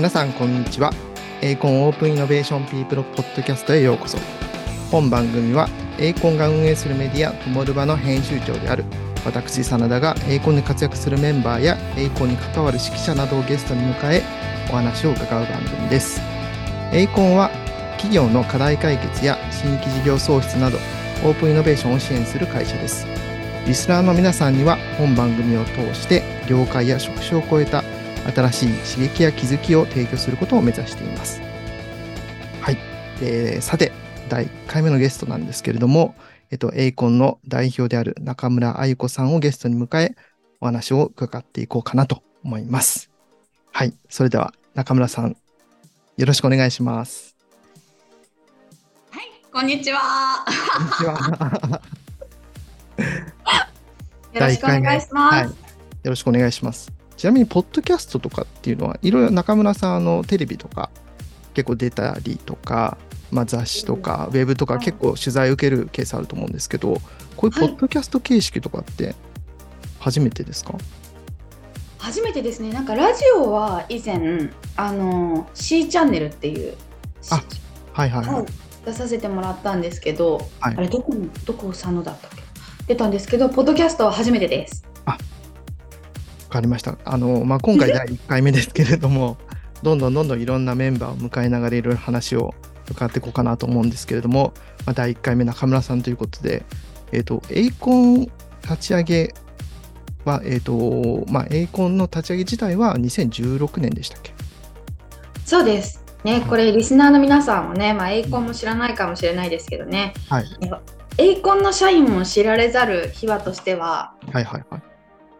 皆さんこんにちは。 eiicon OPEN INNOVATION PEOPLE PODCAST へようこそ。本番組は eiicon が運営するメディア TOMORUBA の編集長である私真田が eiicon で活躍するメンバーや eiicon に関わる識者などをゲストに迎えお話を伺う番組です。 eiicon は企業の課題解決や新規事業創出などオープンイノベーションを支援する会社です。リスナーの皆さんには本番組を通して業界や職種を超えた新しい刺激や気づきを提供することを目指しています。はい。えーさて、第1回目のゲストなんですけれども、えっと、エイコンの代表である中村あゆ子さんをゲストに迎え、お話を伺っていこうかなと思います。はい。それでは、中村さん、よろしくお願いします。こんにちは。こんにちは。よろしくお願いします。はい。よろしくお願いします。ちなみに、ポッドキャストとかっていうのは、いろいろ中村さん、あの、テレビとか結構出たりとか、まあ、雑誌とか、ウェブとかはい結構取材受けるケースあると思うんですけど、こういうポッドキャスト形式とかって初めてですか、初めてですね。なんかラジオは以前あの C チャンネルっていうあはいはいははいい。出させてもらったんですけど、はいあれどこのどこ佐野だったっけ？出たんですけど、ポッドキャストは初めてです。わかりました。あの、まあ、今回第1回目ですけれども、どんどんどんどんいろんなメンバーを迎えながらいろいろ話を伺っていこうかなと思うんですけれども、まあ、第1回目中村さんということで、えっ、と、エイコン立ち上げは、えっ、と、まあ、エイコンの立ち上げ自体は2016年でしたっけ？そうです。ね、これリスナーの皆さんもね、まあエイコンも知らないかもしれないですけどね。はい。エイコンの社員も知られざる秘話としては、はいはいはい。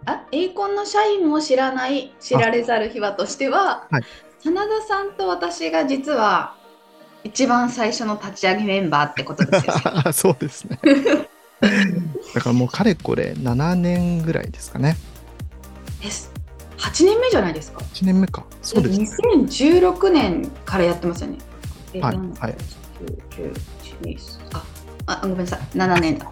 あエイコンの社員も知らない知られざる秘話としては、はい真田さんと私が実は一番最初の立ち上げメンバーってことですよね。そうですね。だからもうかれこれ7年ぐらいですかね。です。8年目じゃないですか？1年目か。そうですね。2016年からやってますよね。えはい7はい9 10 11ああ、ごめんなさい。7年だ。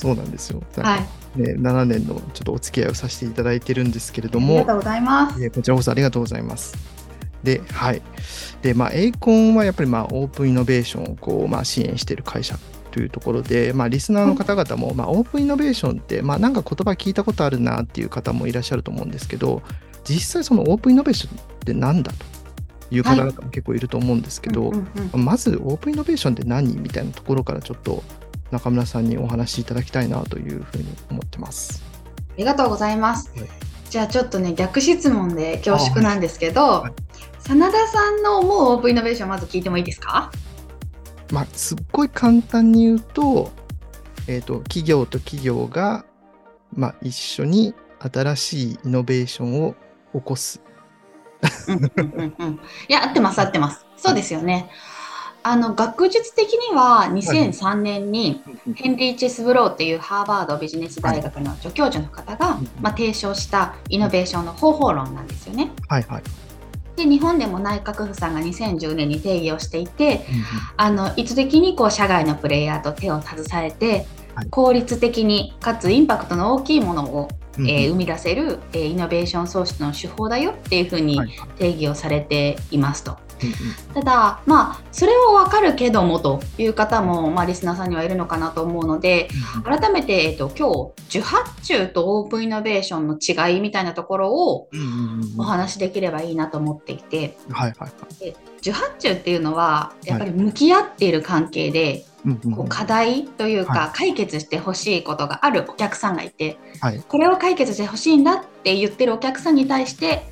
そうなんですよ。はい。ね、7年のちょっとお付き合いをさせていただいてるんですけれどもありがと、うございます。えーこちらこそありがとうございます。で、はい。で、まあ、エイコンはやっぱり、まあ、オープンイノベーションをこう、まあ、支援している会社というところで、まあ、リスナーの方々も、まあ、オープンイノベーションって、まあ、なんか言葉聞いたことあるなっていう方もいらっしゃると思うんですけど、実際そのオープンイノベーションって何だという方々も結構いると思うんですけど、まずオープンイノベーションって何みたいなところからちょっと中村さんにお話しいただきたいなというふうに思ってます。ありがとうございますはい。じゃあちょっとね逆質問で恐縮なんですけど、はい真田さんの思うオープンイノベーションまず聞いてもいいですか？まあ、すっごい簡単に言うと、えっ、と、企業と企業が、まあ、一緒に新しいイノベーションを起こす。うんうんうんうんいや合ってます合ってます。そうですよね。あの学術的には2003年にヘンリー・チェスブローっていうハーバードビジネス大学の助教授の方が、うんまあ、提唱したイノベーションの方法論なんですよね。はいはい。で日本でも内閣府さんが2010年に定義をしていてあの意図的にこう社外のプレイヤーと手を携えて、はい。効率的にかつインパクトの大きいものを、うんえー生み出せる、えーイノベーション創出の手法だよっていうふうにはいはい。定義をされていますと。うんただまあそれを分かるけどもという方も、まあ、リスナーさんにはいるのかなと思うのでうん改めて、えっと、今日受発注とオープンイノベーションの違いみたいなところをお話しできればいいなと思っていて。はいはいはい。受発注っていうのはやっぱり向き合っている関係で、うんうんこう課題というか、は解決してほしいことがあるお客さんがいてはい。これを解決してほしいんだって言ってるお客さんに対して、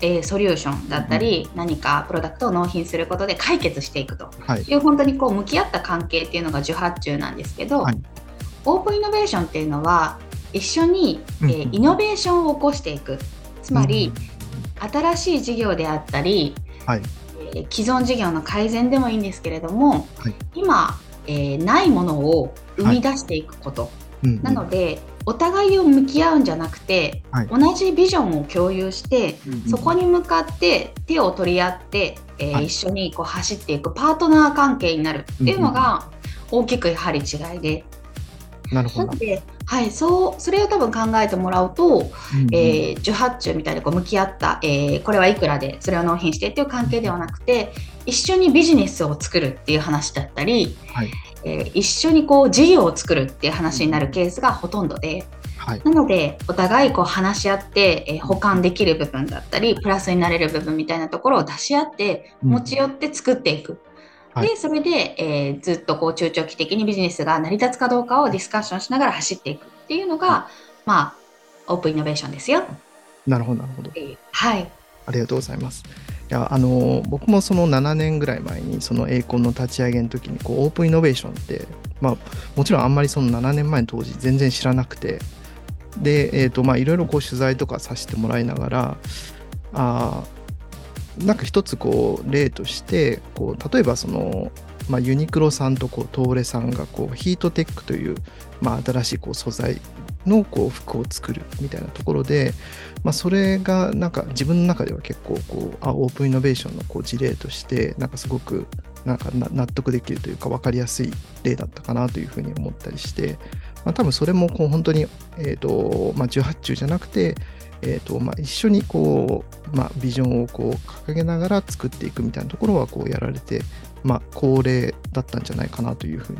えーソリューションだったり、何かプロダクトを納品することで解決していくと。はい。いう本当にこう向き合った関係っていうのが受発注なんですけど、はい。オープンイノベーションっていうのは一緒に、えうん。ーイノベーションを起こしていく。つまり、新しい事業であったり、はい。えー既存事業の改善でもいいんですけれども、はい。今、えーないものを生み出していくこと、うんうん。なのでお互いを向き合うんじゃなくて、はい。同じビジョンを共有して、うんうん。そこに向かって手を取り合って、えーはい。一緒にこう走っていくパートナー関係になるっていうのが大きくやはり違いで。なるほど。なので、はい、そうそれを多分考えてもらうと、うんうん、えー、受発注みたいなこう向き合った、えー、これはいくらでそれを納品してっていう関係ではなくて一緒にビジネスを作るっていう話だったり、はい、えー、一緒にこう事業を作るっていう話になるケースがほとんどで。はい、なのでお互いこう話し合って、えー、保管できる部分だったりプラスになれる部分みたいなところを出し合って持ち寄って作っていくで、それで、えー、ずっとこう中長期的にビジネスが成り立つかどうかをディスカッションしながら走っていくっていうのが、はい、まあ、オープンイノベーションですよ。なるほど、なるほど。はい。ありがとうございます。いやあの僕もその7年ぐらい前にそのエーコンの立ち上げの時にこうオープンイノベーションって、まあ、もちろんあんまりその7年前の当時全然知らなくてで、えーとまあ、いろいろこう取材とかさせてもらいながらあなんか一つこう例としてこう例えばその、まあ、ユニクロさんとこう東レさんがこうヒートテックという、まあ、新しいこう素材のこう服を作るみたいなところで、まあ、それがなんか自分の中では結構こうあオープンイノベーションのこう事例としてなんかすごくなんか納得できるというか分かりやすい例だったかなというふうに思ったりして、まあ、多分それもこう本当に、えーとまあ、18中じゃなくてえーとまあ、一緒にこう、まあ、ビジョンをこう掲げながら作っていくみたいなところはこうやられて、まあ、恒例だったんじゃないかなというふうに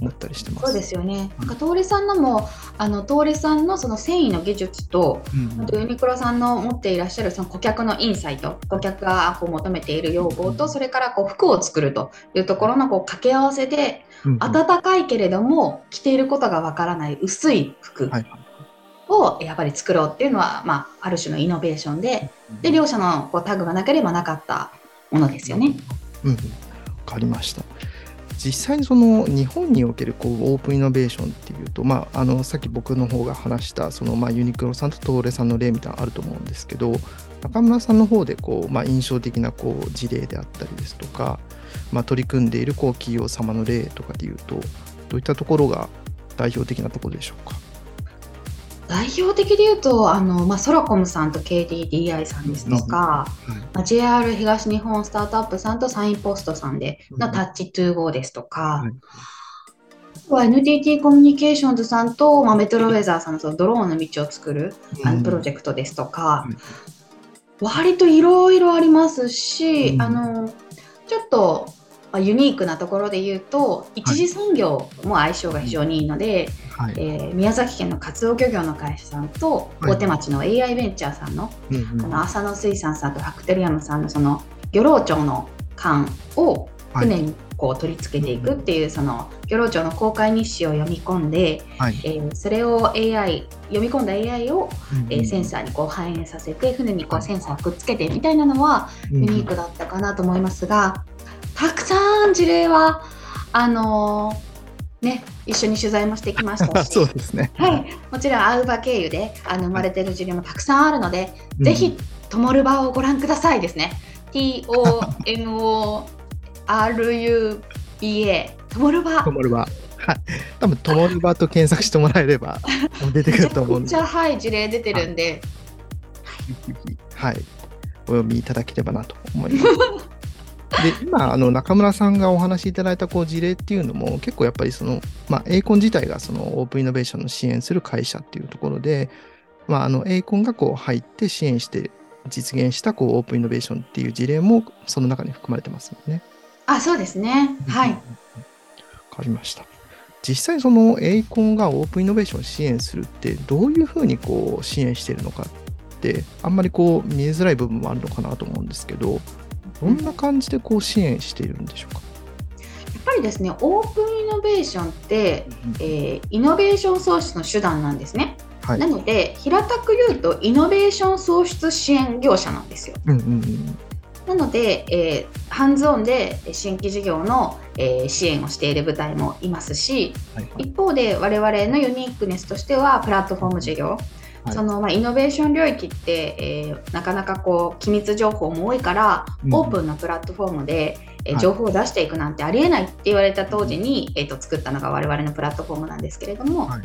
思ったりしてます。そうですよね。なんか東レさんのもあの東レさんのその繊維の技術と、うん、あとユニクロさんの持っていらっしゃるその顧客のインサイト、顧客がこう求めている要望と、それからこう服を作るというところのこう掛け合わせで、うん、暖かいけれども着ていることがわからない薄い服。はいをやっぱり作ろうっていうのは、まあ、ある種のイノベーションでで両者のこうタグがなければなかったものですよね。うん、分かりました。実際にその日本におけるこうオープンイノベーションっていうと、まあ、あのさっき僕の方が話したそのまあユニクロさんと東レさんの例みたいなのあると思うんですけど中村さんの方でこう、まあ、印象的なこう事例であったりですとか、まあ、取り組んでいるこう企業様の例とかでいうとどういったところが代表的なところでしょうか？代表的で言うとあの、まあ、ソロコムさんと KDDI さんですとか、はい。まあ、JR 東日本スタートアップさんとサインポストさんでのタッチトゥーゴーですとか、はい、NTT コミュニケーションズさんと、まあ、メトロウェザーさんのそのドローンの道を作る、あのプロジェクトですとか、割といろいろありますし、あのちょっとまあ、ユニークなところで言うと一次産業も相性が非常にいいので、はい、えー、宮崎県のカツオ漁業の会社さんと大手町の AI ベンチャーさんの,、あの浅野水産さんとファクテリアムさんのその漁労長の缶を船にこう取り付けていくっていう、その漁労長の公開日誌を読み込んで、はい、えー、それを AI 読み込んだ AI を、えー、センサーにこう反映させて船にこうセンサーくっつけてみたいなのはユニークだったかなと思いますが、たくさん事例はあのー、ね一緒に取材もしてきましたし。そうですね、はい、もちろんアウバ経由であの生まれてる事例もたくさんあるので、うん、ぜひともる場をご覧くださいですね。TOMORUBA ともる場。ともる場。はい、多分ともる場と検索してもらえれば 出てくると思うんで。めちゃはい事例出てるんで、はい、はい、お読みいただければなと思います。で今あの中村さんがお話しいただいたこう事例っていうのも結構やっぱりその、まあ、エーコン自体がそのオープンイノベーションの支援する会社っていうところで、まあ、あのエーコンがこう入って支援して実現したこうオープンイノベーションっていう事例もその中に含まれてますよね。あそうですね。はい。わかりました。実際そのエーコンがオープンイノベーションを支援するってどういうふうにこう支援しているのかってあんまりこう見えづらい部分もあるのかなと思うんですけどどんな感じでこう支援しているんでしょうか？やっぱりですねオープンイノベーションって、えー、イノベーション創出の手段なんですね。はい、なので平たく言うとイノベーション創出支援業者なんですよ。うんうんうんなので、えー、ハンズオンで新規事業の、えー、支援をしている部隊もいますし、はいはい、一方で我々のユニークネスとしてはプラットフォーム事業、はい、そのまあ、イノベーション領域って、えー、なかなかこう機密情報も多いから、うん、オープンなプラットフォームで、えー、情報を出していくなんてありえないって言われた当時に、えーと、作ったのが我々のプラットフォームなんですけれども、はい、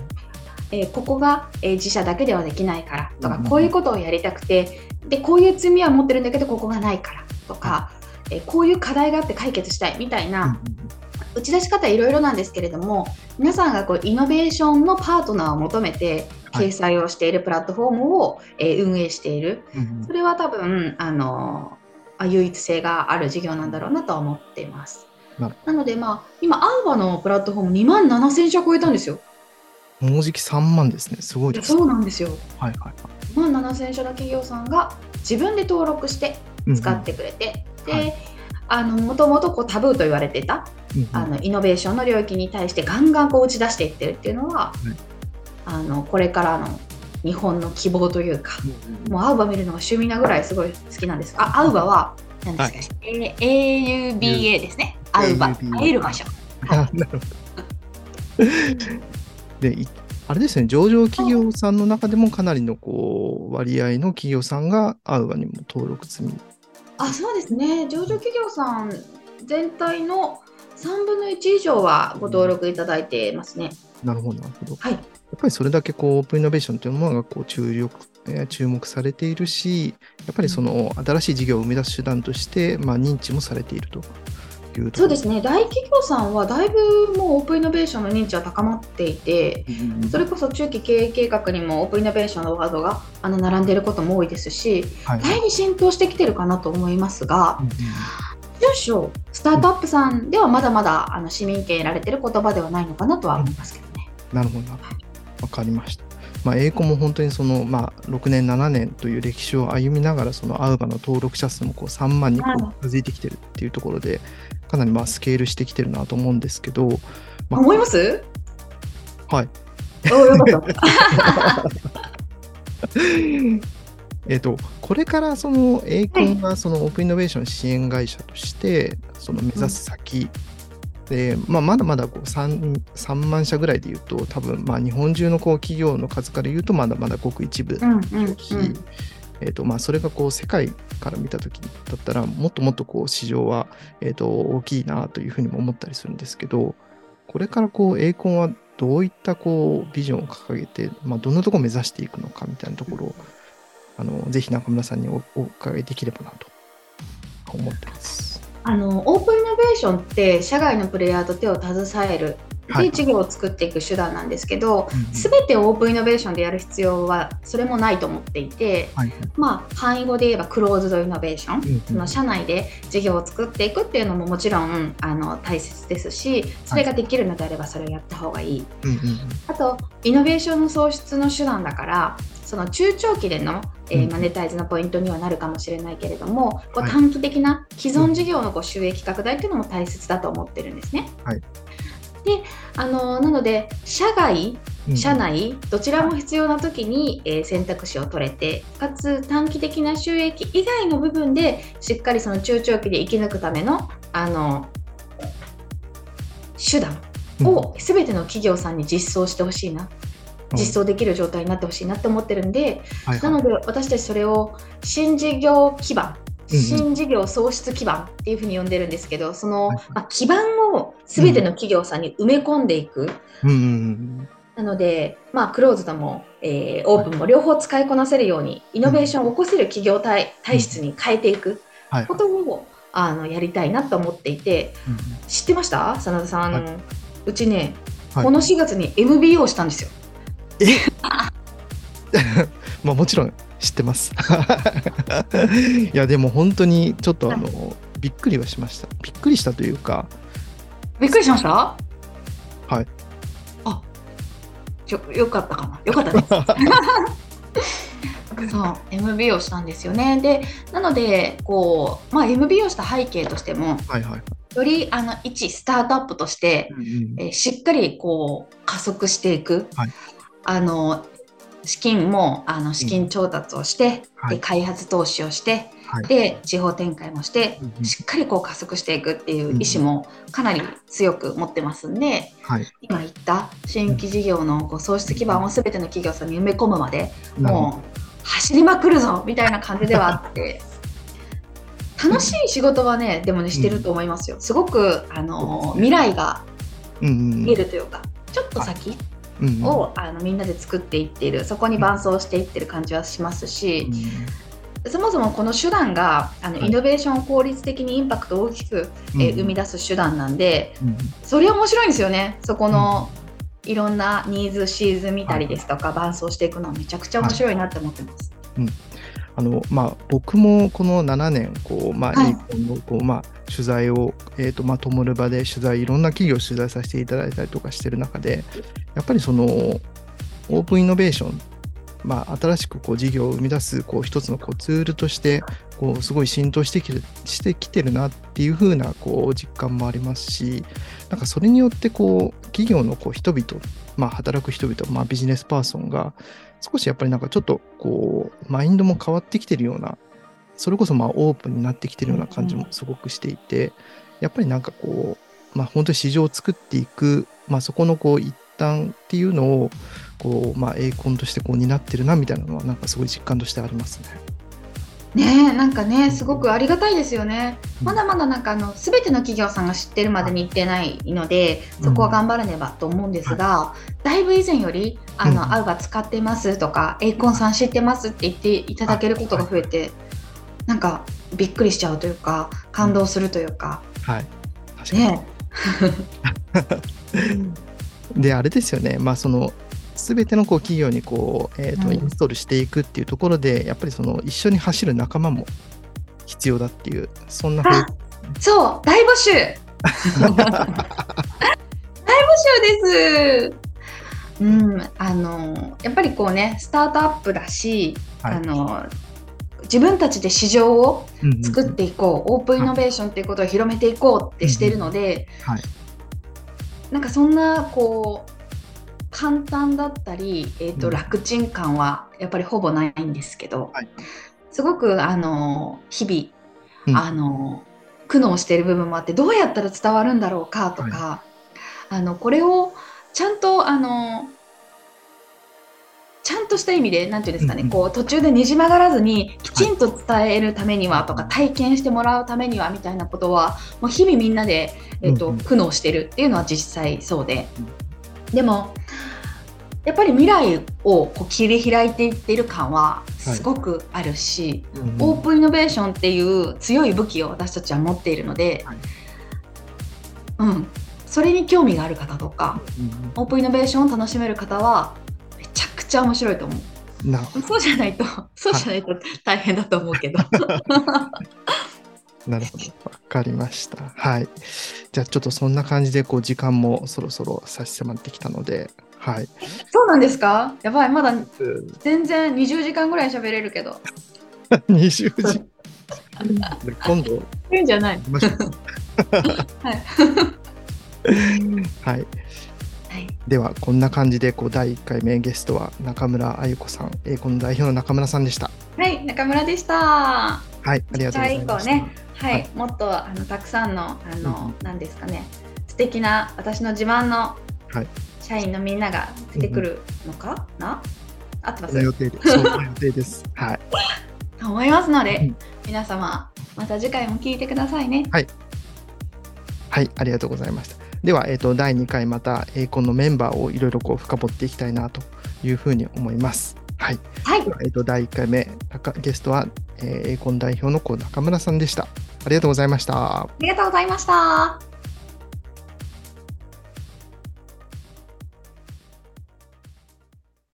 えー、ここが、え自社だけではできないからとか、うん、こういうことをやりたくてでこういう罪は持ってるんだけどここがないからとか、えこういう課題があって解決したいみたいな、打ち出し方いろいろなんですけれども皆さんがこうイノベーションのパートナーを求めて掲載をしているプラットフォームを、えー運営しているそれは多分あのあ唯一性がある事業なんだろうなとは思っています。なので、まあ、今、アウバのプラットフォーム2万7000社超えたんですよ。もうじき3万ですね。すごいです。そうなんですよ。はいはいはい。2万7000社の企業さんが自分で登録して使ってくれて、はいで、あの、もともとこうタブーと言われていた、うんうんあの、イノベーションの領域に対してガンガンこう打ち出していってるっていうのは、いあの、これからの日本の希望というか、うんうんもうアウバ見るのが趣味なぐらいすごい好きなんです。あ、アウバは、何ですか、A- AUBA ですね。アウバ、会える場所。あなるほど。で、いあれですね、上場企業さんの中でもかなりのこう割合の企業さんがアウアにも登録済み。あ、そうですね。上場企業さん全体の3分の1以上はご登録いただいてますね。なるほど、なるほど。はい。やっぱりそれだけこうオープンイノベーションというものがこう注力、えー注目されているし、やっぱりその新しい事業を生み出す手段として、まあ、認知もされているとそうですね。大企業さんはだいぶもうオープンイノベーションの認知は高まっていて、うんそれこそ中期経営計画にもオープンイノベーションのワードがあの並んでいることも多いですし、はいだいぶ浸透してきてるかなと思いますが、うんうん中小スタートアップさんではまだまだあの市民権得られてる言葉ではないのかなとは思いますけどね。なるほどな。わかりました。まあ、英語も本当にその、まあ、6年、7年という歴史を歩みながら、そのアウバの登録者数もこう3万にこ近づいてきてるっていうところで、かなりまあスケールしてきてるなと思うんですけど、まあ思います？はい。およかった。えっと、これからそのエイコンがそのオープンイノベーション支援会社としてその目指す先、でまあ、まだまだこう 3, 3万社ぐらいでいうと多分まあ日本中のこう企業の数から言うとまだまだごく一部うんうんし、うんえーとまあ、それがこう世界から見た時だったらもっともっとこう市場は、えー、と大きいなというふうにも思ったりするんですけどこれからこうエイコンはどういったこうビジョンを掲げて、まあ、どんなところを目指していくのかみたいなところをあのぜひ中村さんにおお伺いできればなと思ってます。あのオープンイノベーションって社外のプレイヤーと手を携える。はい。で事業を作っていく手段なんですけど、うんすべてオープンイノベーションでやる必要はそれもないと思っていて、はいまあ、範囲語で言えばクローズドイノベーション、うんその社内で事業を作っていくっていうのももちろんあの大切ですしそれができるのであればそれをやった方がいい。うんうん。あとイノベーションの創出の手段だからその中長期での、えーうん。マネタイズのポイントにはなるかもしれないけれども、こうはい。短期的な既存事業のこう収益拡大っていうのも大切だと思ってるんですね。はい。であのなので社外うん。社内どちらも必要な時に、えー選択肢を取れてかつ短期的な収益以外の部分でしっかりその中長期で生き抜くためのあの手段を全ての企業さんに実装してほしいな、実装できる状態になってほしいなって思ってるんで、はいはい。なので私たちそれを新事業基盤新事業創出基盤っていうふうに呼んでるんですけどその、はいまあ、基盤を全ての企業さんに埋め込んでいく、うんうんうん。なので、まあ、クローズドも、えーオープンも両方使いこなせるようにイノベーションを起こせる企業体体質に変えていくはいことをあのやりたいなと思っていて。うん知ってました？真田さん、はうちね、はい。この4月に MBO したんですよ。まあもちろん知ってます。いやでも本当にちょっとあのびっくりはしました。びっくりしたというか、びっくりしました？はい。あちょよかったかなよかったです。そう、MBO したんですよね。で、なので、こう、まあ、MBO した背景としても、はいはい。より、あの、一スタートアップとして、うんうんえーしっかり、こう、加速していく。はいあの、資金も、あの、資金調達をして、はい。で開発投資をして、はい。で、地方展開もして、うんうん。しっかりこう加速していくっていう意思もかなり強く持ってますんで、はい。今言った新規事業のこう創出基盤を全ての企業さんに埋め込むまでもう走りまくるぞみたいな感じではあって 楽しい仕事はねでもねしてると思いますよ。すごくあの未来が見えるというかちょっと先うんうんをあのみんなで作っていっているそこに伴走していってる感じはしますしそもそもこの手段があの、はい。イノベーションを効率的にインパクトを大きく、え生み出す手段なんでうん。それ面白いんですよね。そこの、いろんなニーズシーズン見たりですとか、伴走していくのはめちゃくちゃ面白いなって思ってます。あのまあ、僕もこの7年こう、まあはい。エイコンのこう、まあ、取材を、えーとまあ、トモルバで取材いろんな企業を取材させていただいたりとかしてる中でやっぱりそのオープンイノベーション、まあ、新しくこう事業を生み出すこう一つのこうツールとしてこうすごい浸透してきてるしてきてるなっていう風なこう実感もありますしなんかそれによってこう企業のこう人々、まあ、働く人々、まあ、ビジネスパーソンが少しやっぱりなんかちょっとこうマインドも変わってきてるようなそれこそまあオープンになってきてるような感じもすごくしていてやっぱりなんかこうまあ本当に市場を作っていくまあそこのこう一端っていうのをこうまあ栄魂としてこう担ってるなみたいなのはなんかすごい実感としてありますね。ねえなんかねすごくありがたいですよね。まだまだなんかあの全ての企業さんが知ってるまでに行ってないのでそこは頑張らねばと思うんですが、だいぶ以前よりあの、うん。アウバ使ってますとかエイコンさん知ってますって言っていただけることが増えて、なんかびっくりしちゃうというか感動するというか、はい。確かに。ね。で、あれですよね、まあ、その、すべてのこう企業にこう、えーとうん。インストールしていくっていうところで、やっぱりその一緒に走る仲間も必要だっていう、そんなあそう大募集。大募集です。うんあのやっぱりこうねスタートアップだし、はい。あの自分たちで市場を作っていこう、オープンイノベーションっていうことを広めていこうってしてるので、はい。なんかそんなこう簡単だったり、えーとうん。楽ちん感はやっぱりほぼないんですけど、はい。すごくあの日うん。々、あの苦悩している部分もあってどうやったら伝わるんだろうかとか、あのこれをちゃんとあのとした意味でなんていうんですかね、うんうん。こう途中でねじ曲がらずにきちんと伝えるためにはとか、体験してもらうためにはみたいなことはもう日々みんなで、えっとうんうん。苦悩してるっていうのは実際そうで、でもやっぱり未来をこう切り開いていっている感はすごくあるし、うんうん。オープンイノベーションっていう強い武器を私たちは持っているので、はい。うん、それに興味がある方とかうんオープンイノベーションを楽しめる方はめちゃ面白いと思う。そうじゃないと、そうじゃないと大変だと思うけど。なるほど。わかりました。はい。じゃあちょっとそんな感じで、こう、時間もそろそろ差し迫ってきたので、はい。そうなんですか？やばい、まだ全然20時間ぐらい喋れるけど。20時。で今度、いいんじゃない。はい。はい。はい。では、こんな感じで、こう、第1回目ゲストは中村あゆ子さん、英語の代表の中村さんでした。はい、中村でした。はい。ありがとうございましねはい、はいもっとあのたくさんのあの、うんなんですかね、素敵な私の自慢のはい社員のみんなが出てくるのかな、合ってますその予定で、そう、予定です。はい。と思いますので、うん皆様また次回も聞いてくださいね。はい、ありがとうございました。では、えっ、と、第2回また、エイコンのメンバーをいろいろこう深掘っていきたいなというふうに思います。はい。はいえっ、と、第1回目、中ゲストは、えーエイコン代表の中村さんでした。ありがとうございました。ありがとうございました。